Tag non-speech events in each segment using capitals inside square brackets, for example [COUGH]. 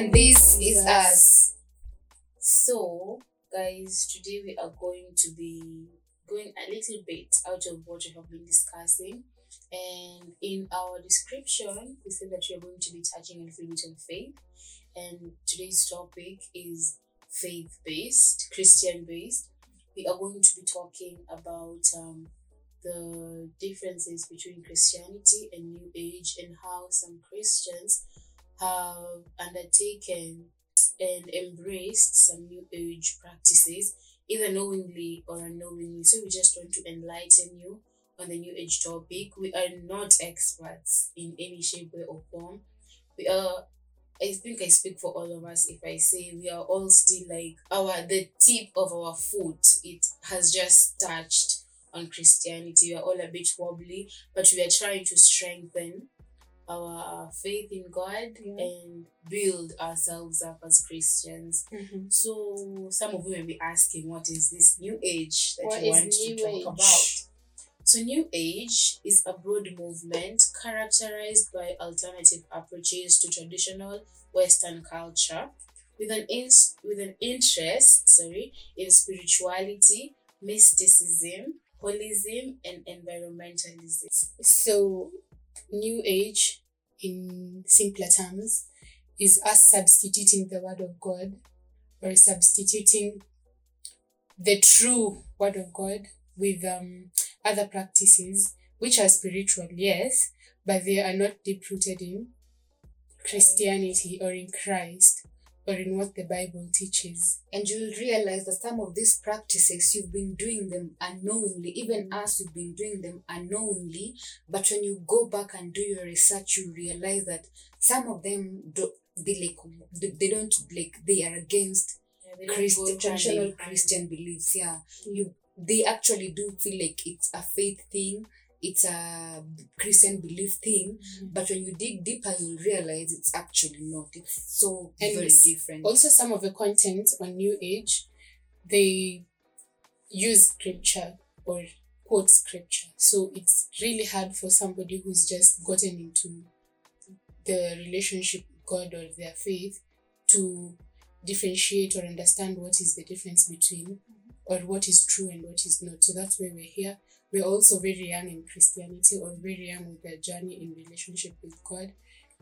And this is us. So, guys, today we are going to be going a little bit out of what we have been discussing. And in our description, we said that we are going to be touching a little bit on faith. And today's topic is faith based, Christian based. We are going to be talking about um, the differences between Christianity and New Age and how some Christians have undertaken and embraced some New Age practices, either knowingly or unknowingly. So we just want to enlighten you on the New Age topic. We are not experts in any shape, way, or form. We are I think I speak for all of us if I say we are all still like our the tip of our foot. It has just touched on Christianity. We are all a bit wobbly, but we are trying to strengthen our uh, faith in God Yeah. and build ourselves up as Christians. Mm-hmm. So some of you may be asking, what is this new age that What you want to talk Age? about? So New Age is a broad movement characterized by alternative approaches to traditional Western culture with an in, with an interest, sorry, in spirituality, mysticism, holism, and environmentalism. So, New Age, in simpler terms, is us substituting the Word of God or substituting the true Word of God with um, other practices, which are spiritual, yes, but they are not deep rooted in Christianity or in Christ or in what the Bible teaches. and you'll realize that some of these practices you've been doing them unknowingly even us you've been doing them unknowingly. But when you go back and do your research you realize that some of them do, they like they, don't like they are against Yeah, Christ, go hand in traditional christian beliefs yeah. You they actually do feel like it's a faith thing it's a christian belief thing mm-hmm. but when you dig deeper you'll realize it's actually not. It's so And very different. also some of the content on new age they use scripture or quote scripture. So it's really hard for somebody who's just gotten into the relationship with god or their faith to differentiate or understand what is the difference between mm-hmm. or what is true and what is not. So that's why we're here we're also very young in christianity or very young with their journey in relationship with god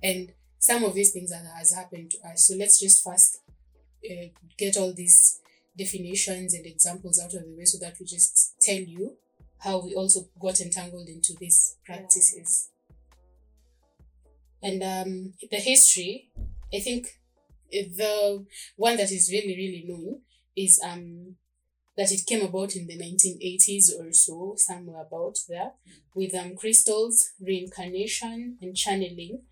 and some of these things that has happened to us. So let's just first uh, get all these definitions and examples out of the way so that we just tell you how we also got entangled into these practices. And um, the history, I think the one that is really, really known is um, that it came about in the 1980s or so, somewhere about there, with um, crystals, reincarnation, and channeling.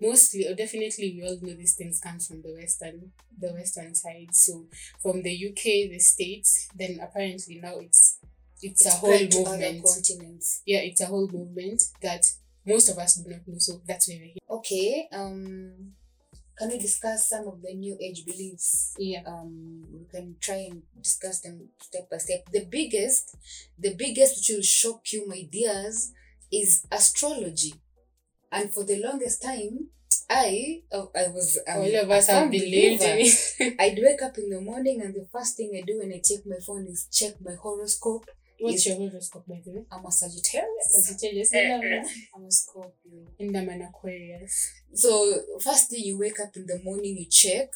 Mostly or definitely we all know these things come from the western the western side. So from the uk the states then apparently now it's it's, a whole spread to other movement. yeah it's a whole movement that most of us do not know so that's why we're here. Okay, um, can we discuss some of the new age beliefs? yeah Um, we can try and discuss them step by step. The biggest, the biggest which will shock you, my dears, is astrology. And for the longest time, I, oh, I was um, all of us have believed in it I'd wake up in the morning and the first thing I do when I check my phone is check my horoscope. What's your horoscope by the way I'm a Sagittarius. Sagittarius I'm a Scorpio. and I'm an Aquarius So first thing you wake up in the morning, you check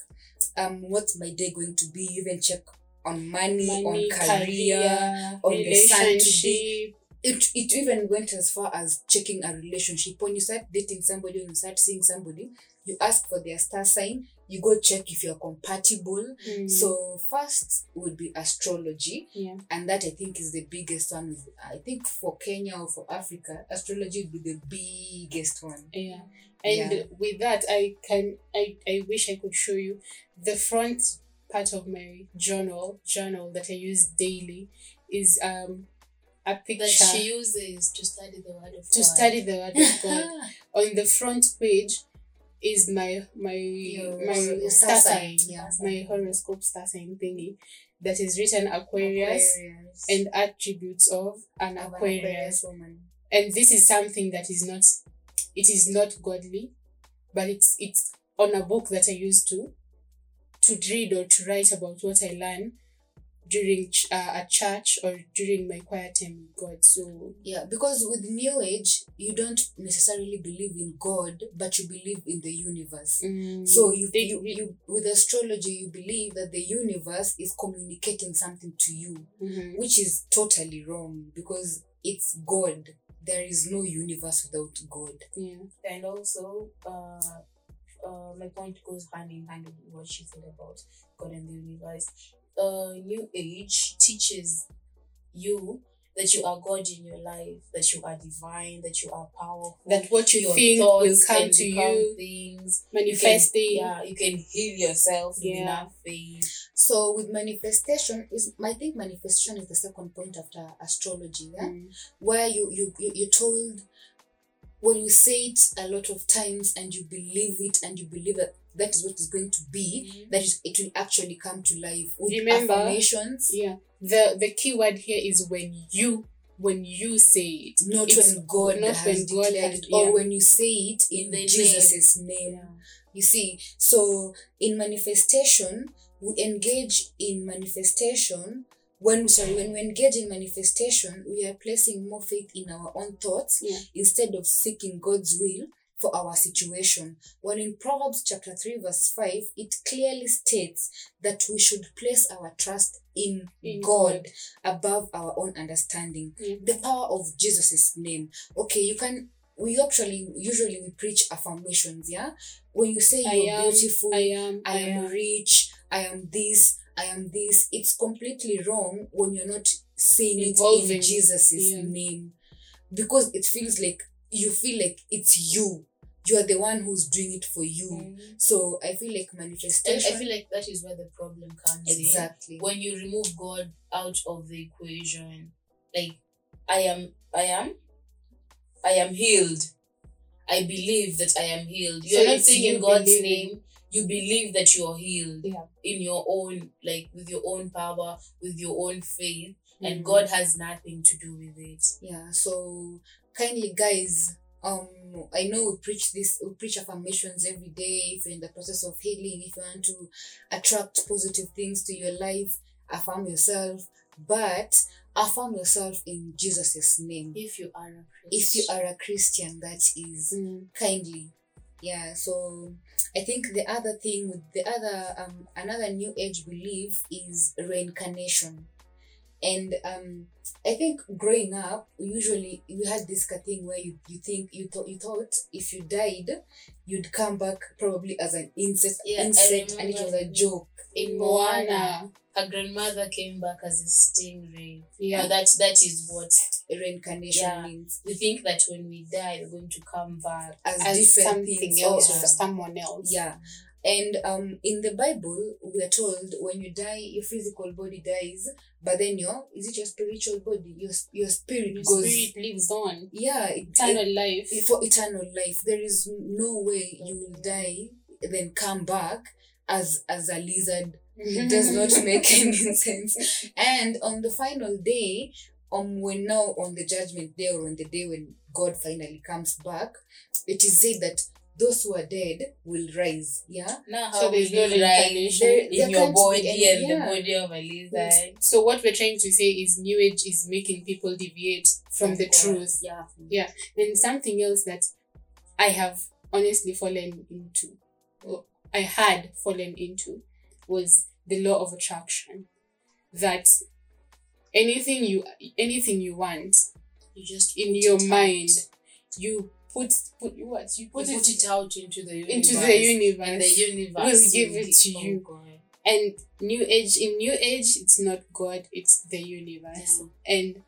um what's my day going to be. You even check on money, money on career. career on the sun to be- It it even went as far as checking a relationship. When you start dating somebody, when you start seeing somebody, you ask for their star sign. You go check if you're compatible. Mm, So first would be astrology, yeah and that I think is the biggest one. I think for Kenya or for Africa, astrology would be the biggest one. Yeah. And Yeah. with that, I can I, I wish I could show you the front part of my journal journal that I use daily is um a picture That she uses to study the word of to God. study the word of God. [LAUGHS] On the front page is my my Your my star sign, yeah. my horoscope star sign thingy that is written Aquarius, Aquarius. and attributes of an Of an Aquarius. woman. and this is something that is not it is not godly but it's it's on a book that I used to to read or to write about what I learn during ch- uh, at church or during my quiet time with God. So Yeah, because with New Age, you don't necessarily believe in God, but you believe in the universe. So you, they- you, you with astrology, you believe that the universe is communicating something to you, Mhm. which is totally wrong because it's God. There is no universe without God. yeah. and also uh, uh, my point goes hand in hand with what she said about God and the universe. Uh, New Age teaches you that you are God in your life, that you are divine, that you are powerful. That what you your think will thoughts come to you, Things You can- manifesting. yeah, you can heal yourself Yeah. faith. So with manifestation is I think manifestation is the second point after astrology, yeah? Mm. Where you you you you're told when you say it a lot of times and you believe it and you believe that that is what is going to be, mm-hmm. that is, it will actually come to life. With Remember- affirmations, Yeah. The the key word here is when you when you say it. not It's when God not has when God it, or yeah. when you say it in, In Jesus' name. You see, so in manifestation, we engage in manifestation. When sorry, when we engage in manifestation, we are placing more faith in our own thoughts Yeah. instead of seeking God's will for our situation. When in Proverbs chapter 3, verse 5, it clearly states that we should place our trust in, In God, God. above our own understanding. Yeah. The power of Jesus' name. Okay, you can we actually usually we preach affirmations, yeah? When you say I you're am beautiful, I am I am rich, I am this, I am this. It's completely wrong when you're not saying it in Jesus' yeah. name. Because it feels like you feel like it's you. You are the one who's doing it for you. Mm. So I feel like manifestation. I feel like that is where the problem comes in. exactly. when you remove God out of the equation, like I am, I am, I am healed. I believe that I am healed. So You're not saying in God's believing. name. You believe that you are healed Yeah. in your own, like with your own power, with your own faith, and Mhm. God has nothing to do with it. yeah so kindly guys um i know we preach this we preach affirmations every day. If you're in the process of healing if you want to attract positive things to your life affirm yourself. But affirm yourself in jesus' name. If you are a if you Christian. are a christian that is Mm. kindly. Yeah so i think the other thing with the other um another new age belief is reincarnation and um i think growing up usually we had this thing where you, you think you thought you thought if you died you'd come back probably as an insect Yeah, insect and it was a joke in Moana. Her grandmother came back as a stingray. Yeah. Now that that is what reincarnation Yeah. means we think that when we die, we're going to come back. as, As different something things else or or someone else. Yeah. And um in the Bible we are told when you die your physical body dies, but then your is it your spiritual body? Your your spirit Your goes spirit lives on. yeah, it, Eternal life. it- for eternal life. There is no way you will die then come back as as a lizard. It does not [LAUGHS] make any sense. And on the final day, um when now on the judgment day or on the day when God finally comes back, it is said that those who are dead will rise. Yeah. Now, So there's no reincarnation. In there your body any- and yeah. the body of a lizard? So what we're trying to say is New Age is making people deviate from the God. truth. Yeah. Yeah. And something else that I have honestly fallen into, or I had fallen into, was the law of attraction. That anything you anything you want You just in your mind, you put put what you You put, put, it, it, out into the universe. into the universe. And the universe will give it to you. God. and new age in new age it's not god it's the universe and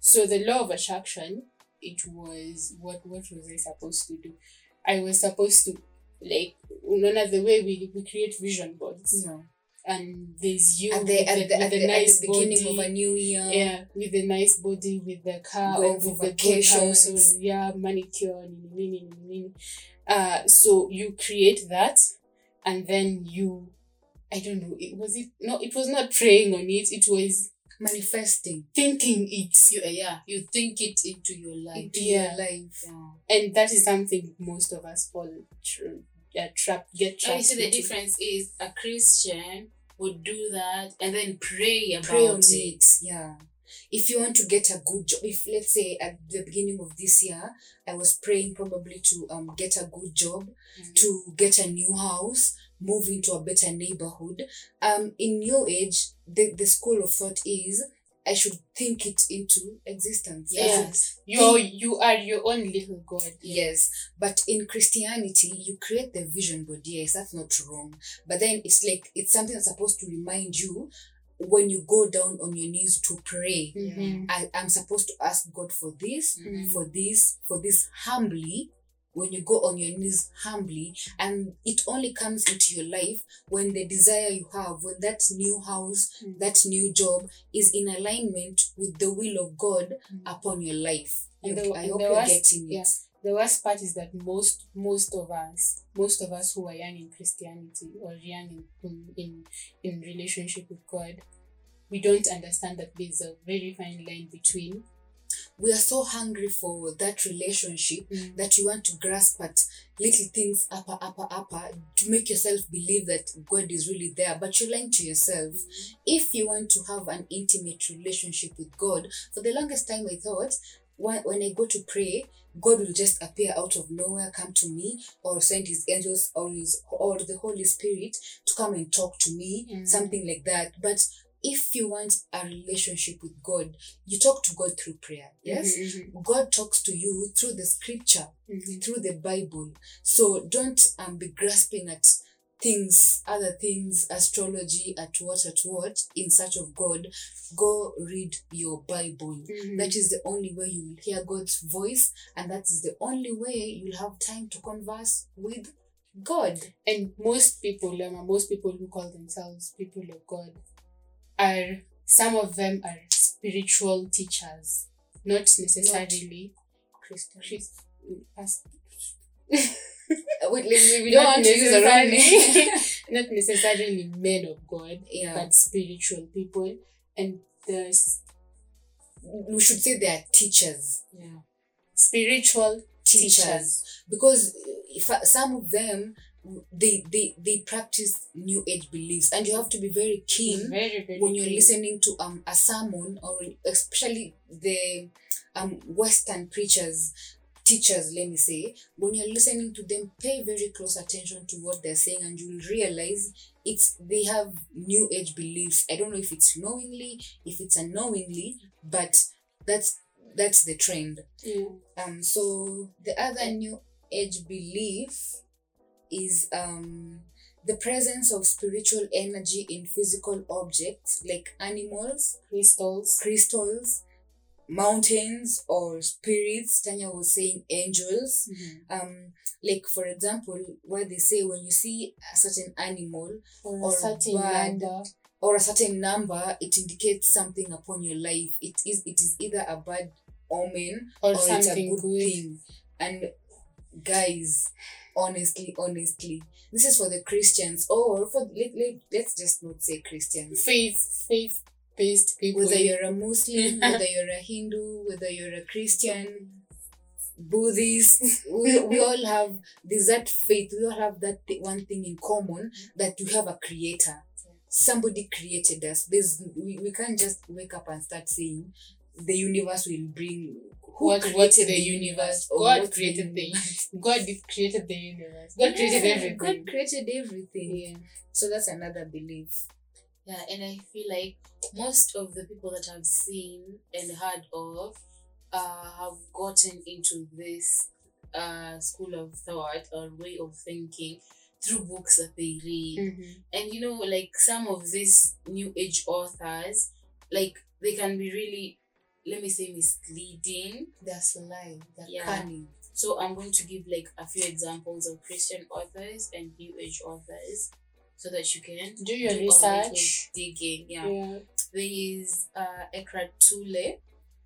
so the law of attraction it was what what was i supposed to do i was supposed to like none of the way we, we create vision boards Yeah. And there's you At the with at the, with at the nice the beginning body of a new year. yeah with the nice body with the car Going or with the good house vacations. or yeah manicure nini, nini, nini, uh so you create that and then you i don't know it was it no it was not praying on it it was Manifesting thinking it You, uh, yeah, you think it into your life. into Yeah. your life. Yeah. and that is something most of us fall tr- yeah, trap get trapped. you see the difference is a Christian would do that and then pray about pray on it. it. Yeah. If you want to get a good job, if let's say at the beginning of this year, I was praying probably to um get a good job, Mhm. to get a new house, move into a better neighborhood. Um, in your age, the, the school of thought is I should think it into existence. Yes. Yeah. You you are your own little god. Yes, but in Christianity, you create the vision board. Yes, that's not wrong. But then it's like it's something that's supposed to remind you when you go down on your knees to pray. Mhm. I, I'm supposed to ask God for this, Mhm. for this, for this humbly. When you go on your knees humbly, and it only comes into your life when the desire you have, when that new house, mm. that new job is in alignment with the will of God mm. upon your life. And You- the- I hope the you're worst- getting it. yeah. The worst part is that most most of us, most of us who are young in Christianity or young in in, in, in relationship with God, we don't understand that there's a very fine line between we are so hungry for that relationship that you want to grasp at little things upper upper upper to make yourself believe that god is really there. But you're lying to yourself. If you want to have an intimate relationship with god for the longest time i thought when, when i go to pray god will just appear out of nowhere come to me or send his angels or his or the holy spirit to come and talk to me mm. something like that. But if you want a relationship with god you talk to god through prayer yes Mhm, God talks to you through the scripture, mhm, mhm. through the Bible. So don't um, be grasping at things, other things, astrology, at what, at what, in search of God. Go read your Bible. Mhm. That is the only way you will hear God's voice, and that is the only way you'll have time to converse with God. and most people, um, most people who call themselves people of God, are some of them are spiritual teachers, not necessarily Christian. Christ. past- [LAUGHS] Wait, we, we don't not use the wrong necessarily, name. [LAUGHS] [LAUGHS] not necessarily men of God, yeah. but spiritual people, and there's we should say they are teachers. yeah, spiritual Teachers. teachers. because if some of them they they they practice new age beliefs and you have to be very keen Very, very when you're keen. listening to um a sermon or especially the um western preachers teachers let me say when you're listening to them pay very close attention to what they're saying and you'll realize it's they have new age beliefs i don't know if it's knowingly if it's unknowingly but that's that's the trend Yeah. um, so the other new age belief is um the presence of spiritual energy in physical objects like animals, crystals. crystals, mountains, or spirits. Tanya was saying angels. Um, like for example, where they say when you see a certain animal Or, Or a certain bird. number. or a certain number, it indicates something upon your life. It is it is either a bad omen or, or it's a good, good. thing. And guys, honestly, honestly, this is for the Christians or for let, let, let's just not say Christians. Faith, faith based people. Whether you're a Muslim, [LAUGHS] whether you're a Hindu, whether you're a Christian, Buddhist, we, we all have there's that faith. We all have that thi- one thing in common that we have a creator. Somebody created us. There's we, we can't just wake up and start saying the universe will bring who What- created what's the, universe? God created the universe? God created the universe. God created everything. God created everything. yeah. So that's another belief. Yeah, and I feel like most of the people that I've seen and heard of uh, have gotten into this uh, school of thought or way of thinking through books that they read. Mhm. And you know, like some of these new age authors, like they can be really, let me say, misleading. They're sly. They're Yeah. cunning. So I'm going to give like a few examples of Christian authors and new age authors so that you can Do your a little research. digging. Yeah. there is uh Eckhart Tolle.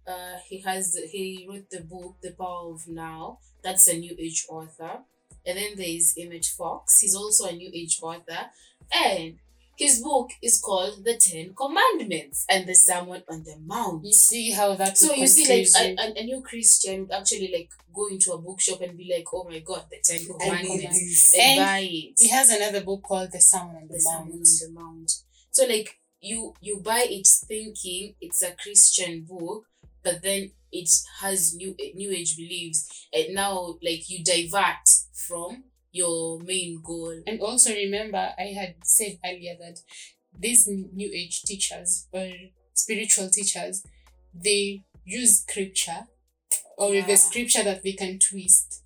Uh, he has he wrote the book The Power of Now. That's a new age author. And then there is Emmet Fox. He's also a new age author, and his book is called The Ten Commandments and the Sermon on the Mount. You see how that So you see, like a, a, a new Christian would actually like go into a bookshop and be like, "Oh my God, the Ten Commandments," and, And buy it. He has another book called The Sermon on the, the Sermon on the Mount. So like you you buy it thinking it's a Christian book, but then it has new new age beliefs, and now like you divert from your main goal. And also remember, I had said earlier that these new age teachers or spiritual teachers, they use scripture or Yeah. the scripture that they can twist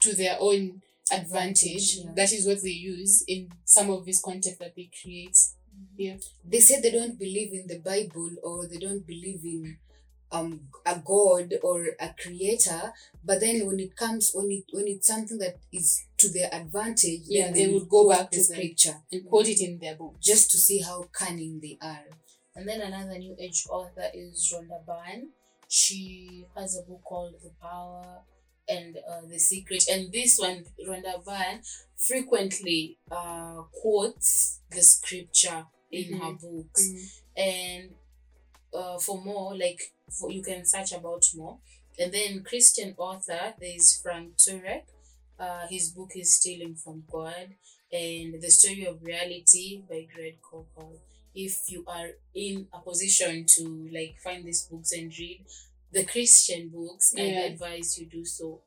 to their own advantage. yeah. That is what they use in some of this content that they create. Mm-hmm. Yeah. they say they don't believe in the bible or they don't believe in um a god or a creator but then when it comes when it when it's something that is to their advantage Yeah, then they would go back to scripture And quote it in their book. just to see how cunning they are And then another new age author is Rhonda Byrne. She has a book called The Power and uh, The Secret. And this one, Rhonda Byrne, frequently uh, quotes the scripture in her books. And uh, for more, like for, you can search about more. And then Christian author, there is Frank Turek. Uh, his book is Stealing from God and The Story of Reality by Greg Koukl if you are in a position to like find these books and read the Christian books, I advise you do so.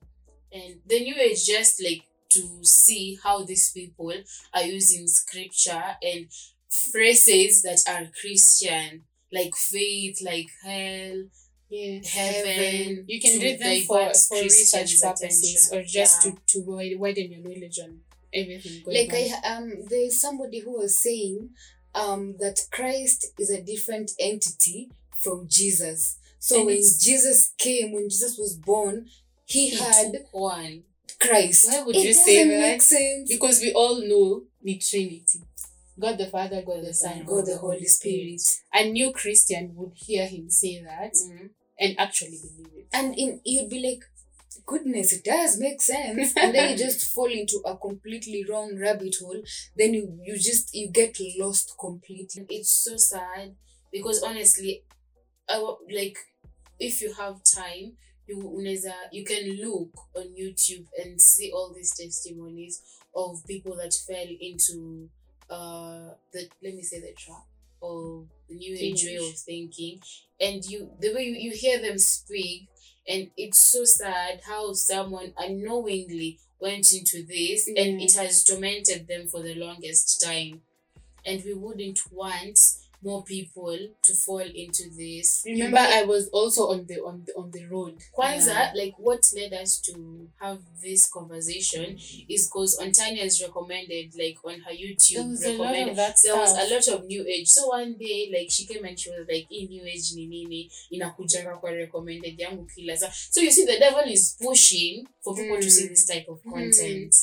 And the new age just like to see how these people are using scripture and phrases that are Christian, like faith, like hell, Yeah. heaven. You can read them for, for research purposes or just Yeah. to, to widen your knowledge on everything going like on. i um there's somebody who was saying um that christ is a different entity from jesus so And when jesus came when jesus was born he He had one. christ Why would it you say make that? sense because we all know the Trinity. God the Father, God the Son, god the holy spirit A new Christian would hear him say that Mhm. and actually believe it. and in you'd be like goodness it does make sense and then you [LAUGHS] just fall into a completely wrong rabbit hole then you you just you get lost completely it's so sad because honestly I like if you have time you unaweza you can look on youtube and see all these testimonies of people that fell into uh the let me say the trap or the new age way of thinking. And you the way you, you hear them speak and it's so sad how someone unknowingly went into this and it has tormented them for the longest time. And we wouldn't want more people to fall into this Remember, I was also on the on the on the road. kwanza Yeah. like what led us to have this conversation is because Ontania's recommended like on her YouTube was recommended there was a lot of new age so one day like she came and she was like "In new age ni nini inakujanga kwa recommended yangu kila sa." so you see the devil is pushing for people to see Mm. this type of content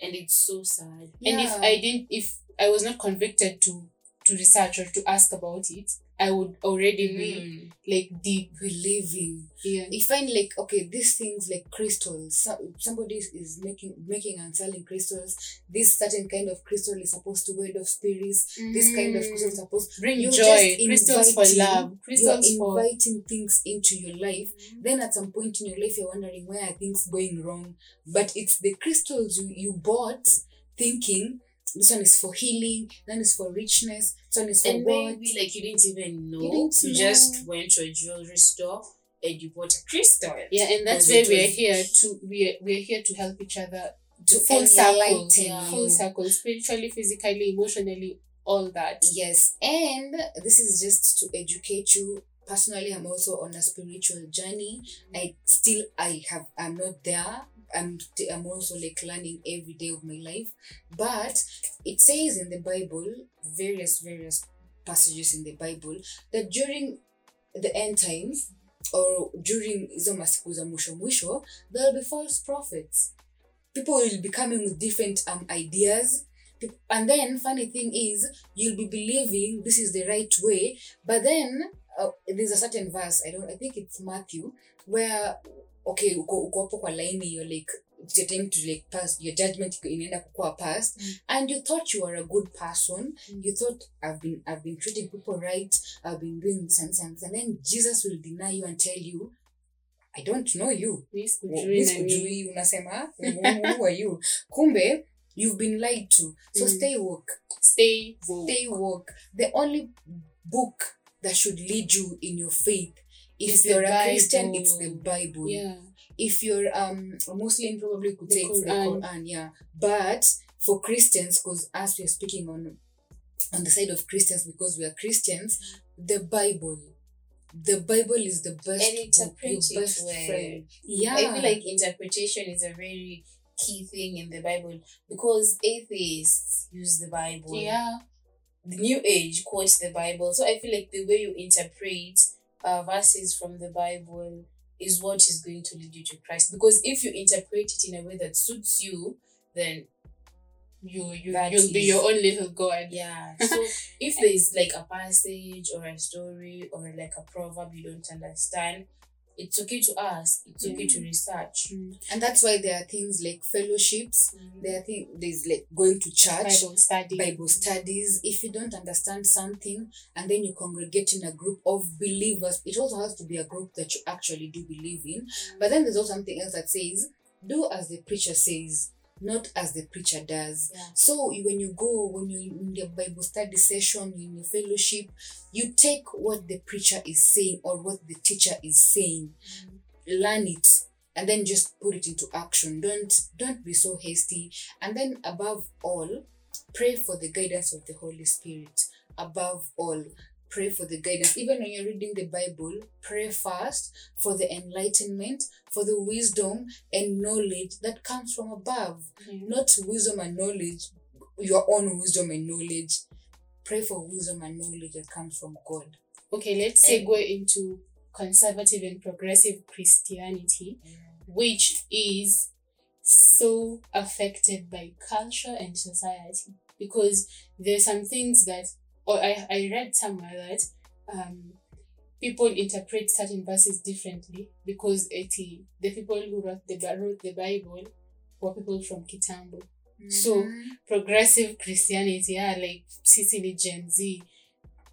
and it's so sad And if I didn't, if I was not convicted to to research or to ask about it, I would already be Mm. like deep. believing. Yeah. you find like okay these things like crystals so, somebody is- making making and selling crystals this certain kind of crystal is supposed to ward off spirits this kind of crystal is supposed to bring you're joy, crystals for love, you're crystals for inviting things into your life. Then at some point in your life you're wondering where are things going wrong? But it's the crystals you, you bought thinking this one is for healing then is for richness this one is for and what maybe like you didn't even know you, didn't know. just went to a jewelry store and you bought a crystal yeah, and that's where we're here to we're we're here to help each other to full circle, yeah. full circle, spiritually, physically, emotionally, all that. Yes, and this is just to educate you. Personally, I'm also on a spiritual journey. I still I have I'm not there. I'm t- I'm also like learning every day of my life. But it says in the Bible, various various passages in the Bible, that during the end times or during hizo masiku za there will be false prophets. People will be coming with different um ideas and then funny thing is you'll be believing this is the right way but then uh, there's a certain verse i don't i think it's matthew where okay uko uko hapo kwa laini you're like it's your time to like pass your judgment inaenda kukua past Mm. and you thought you were a good person Mm. you thought i've been i've been treating people right i've been doing some things and then jesus will deny you and tell you i don't know you Mi Wa- sikujui mi na nini. sikujui unasema [LAUGHS] who are you kumbe you've been lied to so Mm. stay woke Stay woke. stay woke the only book that should lead you in your faith if It's you're a christian it's the bible Yeah. if you're um a muslim probably could The say it's the Quran. quran yeah but for christians because as we're speaking on on the side of christians because we are christians the bible the bible is the best And interpret your best well. friend yeah I feel like interpretation is a very key thing in the Bible because atheists use the Bible. Yeah. The New Age quotes the Bible. So I feel like the way you interpret uh, verses from the Bible is what is going to lead you to Christ. Because if you interpret it in a way that suits you, then You you That you'll be your own little god. yeah. So if there is like a passage or a story or like a proverb you don't understand, it's okay to ask. It's okay to mm. research. Mm. and that's why there are things like fellowships mm. there are things there's like going to church Bible study. Bible studies. If you don't understand something and then you congregate in a group of believers, it also has to be a group that you actually do believe in. Mm. But then there's also something else that says, do as the preacher says, not as the preacher does. Yeah. So when you go, when you're in the Bible study session, in your fellowship, you take what the preacher is saying or what the teacher is saying, mm-hmm. learn it, and then just put it into action. Don't don't be so hasty. And then above all, pray for the guidance of the Holy Spirit. Above all, pray for the guidance. Even when you're reading the Bible, pray first for the enlightenment, for the wisdom and knowledge that comes from above. Yeah. Not wisdom and knowledge, your own wisdom and knowledge. Pray for wisdom and knowledge that comes from God. Okay, let's And- segue into conservative and progressive Christianity, which is so affected by culture and society. Because there's some things that, or I, I read somewhere that um, people interpret certain verses differently because eti, the people who wrote the, wrote the Bible were people from Kitambo. So, Mhm. progressive Christianity, yeah, like Sicily Gen Z.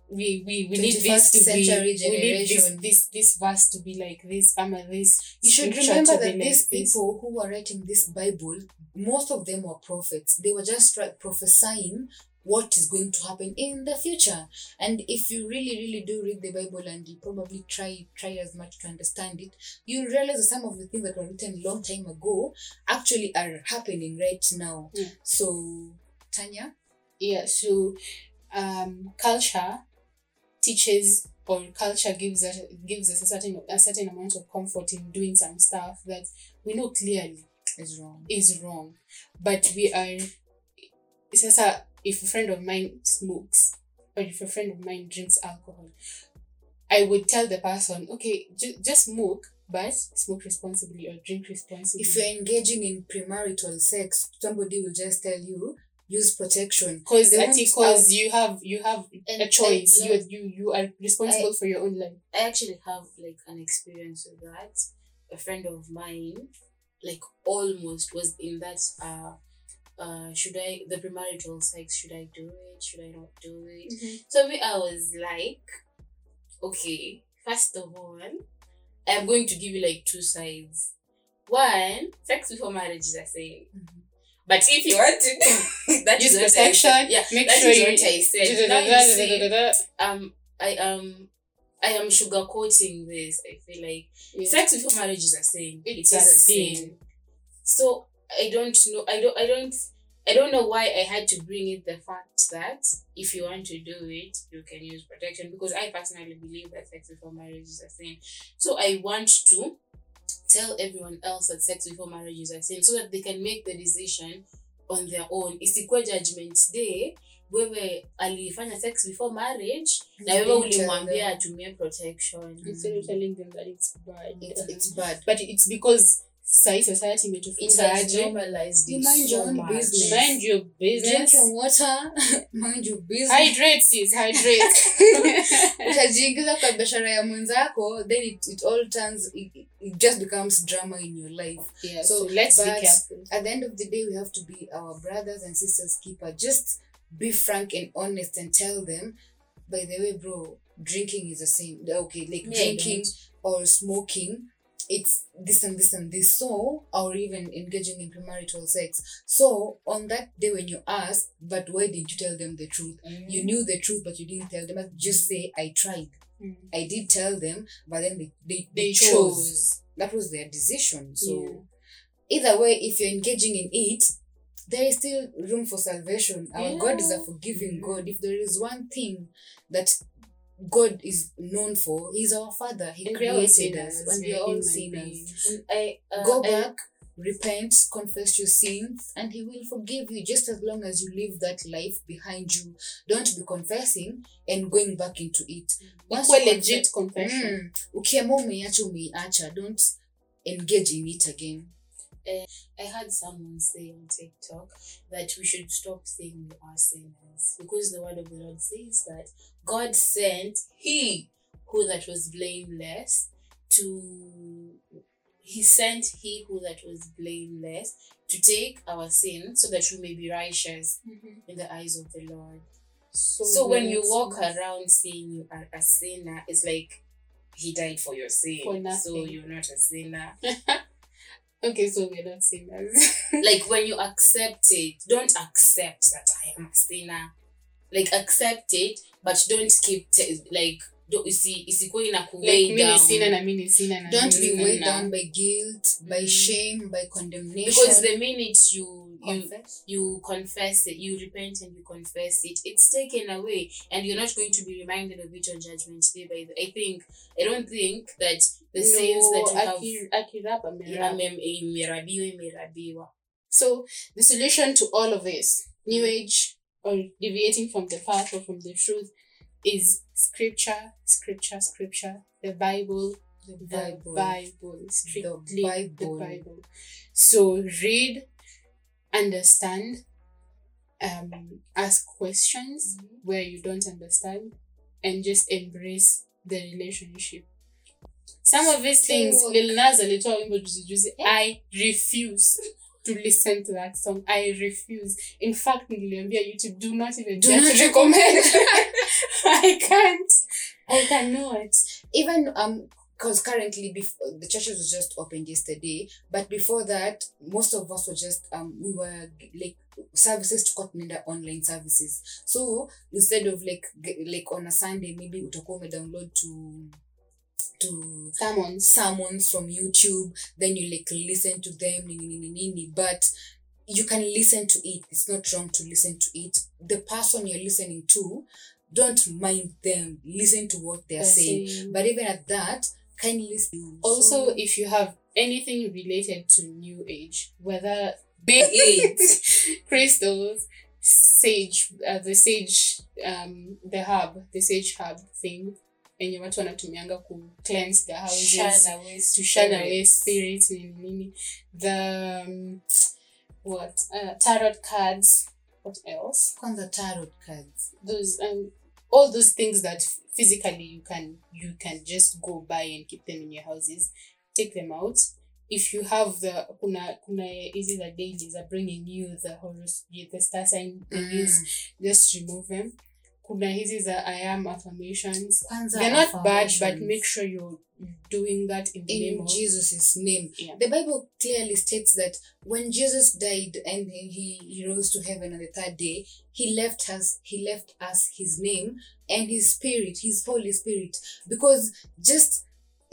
We we, we need this to be century we need this, this this verse to be like this, I'm a this. You should remember that like these this. people who were writing this Bible, most of them were prophets. They were just prophesying what is going to happen in the future. And if you really, really do read the Bible and you probably try try as much to understand it, you'll realize that some of the things that were written long time ago actually are happening right now. Yeah. So Tanya, Yeah, so um culture teaches or culture gives us gives us a certain a certain amount of comfort in doing some stuff that we know clearly is wrong. is wrong. But we are it's just a if a friend of mine smokes or if a friend of mine drinks alcohol, I would tell the person, okay, ju- just smoke, but smoke responsibly or drink responsibly. If you're engaging in premarital sex, somebody will just tell you use protection. because because you have you have a choice. I- you you you are responsible for your own life. I actually have like an experience with that. A friend of mine, like almost was in that uh uh should I the premarital sex, should I do it? Should I not do it? So me I was like, okay, first of all, I'm going to give you like two sides. One, sex before marriage is a sin. But if you want to [LAUGHS] that Use is protection. Yeah, Make that sure is you. what I said. Now you see, um I um I am sugarcoating this. I feel like sex before marriage is a. It's It is a sin. sin. So I don't know. I don't. I don't. I don't know why I had to bring in the fact that if you want to do it, you can use protection because I personally believe that sex before marriage is a sin. So I want to tell everyone else that sex before marriage is a sin so that they can make the decision on their own. Isikuwe judgment day wewe alifanya sex before marriage na wewe ulimwambia atumie protection Instead of telling them that it's bad. It's, it's bad. but it's because sahi society It imetufunza has aje? normalized You it mind so your own much. business. mind your drink business your water. [LAUGHS] Mind your business. Hydrate sis hydrate. [LAUGHS] Utajiingiza kwa biashara ya mwenzako then it, it all turns it, it just becomes drama in your life. Yeah So, so, let's be careful. at the end of the day we have to be our brothers and sisters keeper. Just be frank and honest and tell them by the way bro drinking is the same. Okay like yeah, drinking or smoking it's this and this and this so or even engaging in premarital sex so on that day when you ask but why didn't you tell them the truth Mhm. you knew the truth but you didn't tell them just say i tried Mm. i did tell them but then they, they, they chose. chose that was their decision so Yeah. either way if you're engaging in it there is still room for salvation our god is a forgiving Mhm. god if there is one thing that god is known for he's our father he And created us and we are all sinners. And I uh, go I- back repent confess your sins and he will forgive you just as long as you leave that life behind you don't be confessing and going back into it Once you legit confess- confession Mm. ukiamua umeiacha umeiacha don't engage in it again I heard someone say on TikTok that we should stop saying we are sinners because the word of the Lord says that God sent He who that was blameless to He sent He who that was blameless to take our sin so that we may be righteous in the eyes of the Lord. so, So when you walk around saying you are a sinner, it's like He died for your sin. For so you're not a sinner. [LAUGHS] okay so we're not sinners [LAUGHS] like when you accept it, don't accept that I am a sinner. Like accept it, but don't keep t- like don't you see isikuwe ina like sina na mi ni sina na don't be weighed down by guilt by Mm. shame by condemnation because the minute you you confess you confess it, you repent and you confess it, it's taken away, and you're not going to be reminded of it on Judgment Day. By the, I think I don't think that the sins that you have aki- akirap amerap. ame- imerabiwa imerabiwa. So the solution to all of this, new age or deviating from the path or from the truth, is scripture, scripture, scripture, the Bible, the the bible Bible, strictly the Bible. Bible. So read, understand, um, ask questions where you don't understand, and just embrace the relationship. Some of these things. Lil Nas alitoa wimbo juzi juzi, I refuse to listen to that song. I refuse. In fact, niliambia YouTube, do not even Do not recommend. [LAUGHS] I can't. I cannot. even um because currently before the churches was just opened yesterday but before that most of us were just um we were like services to tunaenda online services so instead of like like on a sunday maybe utakuwa umedownload to to sermons from youtube then you like listen to them but you can listen to it. It's not wrong to listen to it. The person you're listening to don't mind them. Listen to what they're saying saying- but even at that kindly listen Also, So- if you have anything related to New Age, whether [LAUGHS] be it. [LAUGHS] Crystals, sage, uh, the sage, um, the hub, the sage hub thing, enye watu wanatumianga ku cleanse their houses, to shun away spirits. spirits, nini, nini. the um, what uh, tarot cards. What else? kwanza tarot cards those um all those things that physically you can you can just go buy and keep them in your houses take them out if you have the kuna kuna easy the dailies are bringing you the horoscope the star sign mm. just remove them kuna hizi za i am affirmations kwanza they're not bad but make sure you're doing that in the name in of jesus' name Yeah. the bible clearly states that when jesus died and he, he rose to heaven on the third day he left us he left us his name and his spirit his holy spirit because just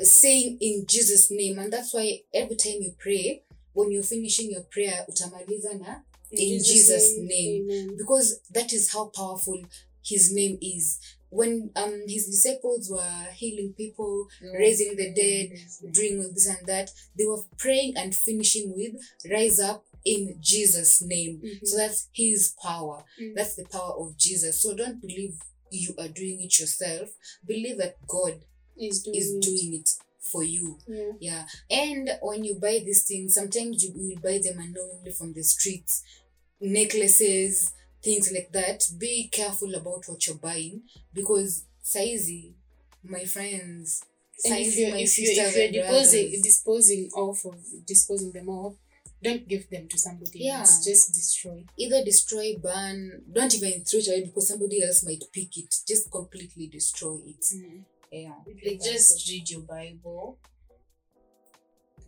saying in jesus name and that's why every time you pray when you're finishing your prayer utamaliza na in Jesus' name. name. because that is how powerful his name is. When um his disciples were healing people raising the dead doing all this and that they were praying and finishing with rise up in jesus name. Mhm. so that's his power. Mhm. that's the power of jesus. So don't believe you are doing it yourself. Believe that god is doing is it. doing it for you. Yeah. yeah. And when you buy these things sometimes you will buy them unknowingly from the streets. Necklaces things like that be careful about what you're buying because saizi my friends if you're, my if you're, sisters if you're disposing, brothers. disposing off of disposing them off, don't give them to somebody Yeah. else. Just destroy. either destroy burn don't even throw it away because somebody else might pick it just completely destroy it hmm. yeah Like just read your Bible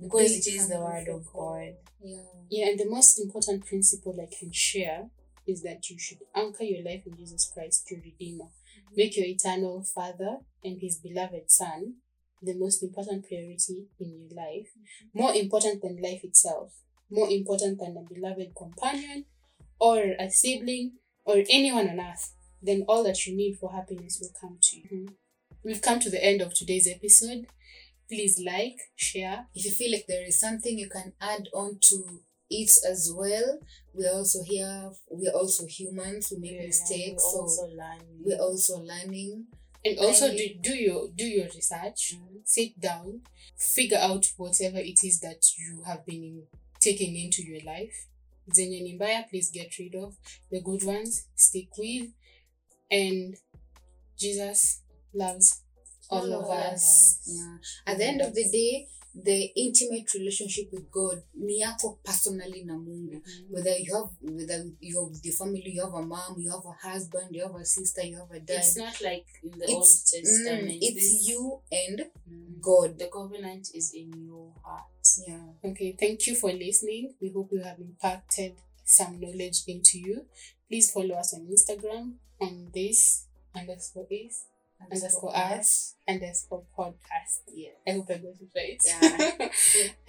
because it is the word of God. yeah Yeah, and the most important principle I can share is that you should anchor your life in Jesus Christ, your Redeemer. Make your eternal Father and His beloved Son the most important priority in your life, more important than life itself, more important than a beloved companion or a sibling or anyone on earth. Then all that you need for happiness will come to you. We've come to the end of today's episode. Please like, share, if you feel like there is something you can add on to it as well. We're also here we're also humans we make Yeah, mistakes we're so also learning. we're also learning. And also do, do your do your research Mhm. sit down figure out whatever it is that you have been in, taking into your life. Zenye ni mbaya please get rid of the good ones stick with and jesus loves all of us. yeah. At the end of the day the intimate relationship with god ni yako personally na mungu. Whether you have whether you have the family you have a mom you have a husband you have a sister you have a dad. It's not like in the It's- Old Testament. Mm, it's This- you and Mm. god. The covenant is in your heart. yeah. Okay thank you for listening. We hope we have impacted some knowledge into you. Please follow us on instagram on this underscore is underscore us underscore podcast. Yeah. I hope I got it right. Yeah.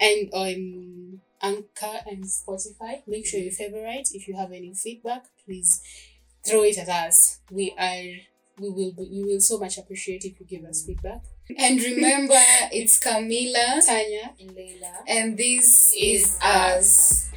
[LAUGHS] and on Anchor and Spotify, make sure you favorite. If you have any feedback, please throw it at us. We are we will be, we will so much appreciate if you give us mm. feedback. and remember it's camila Tanya, And Layla. and this Is is us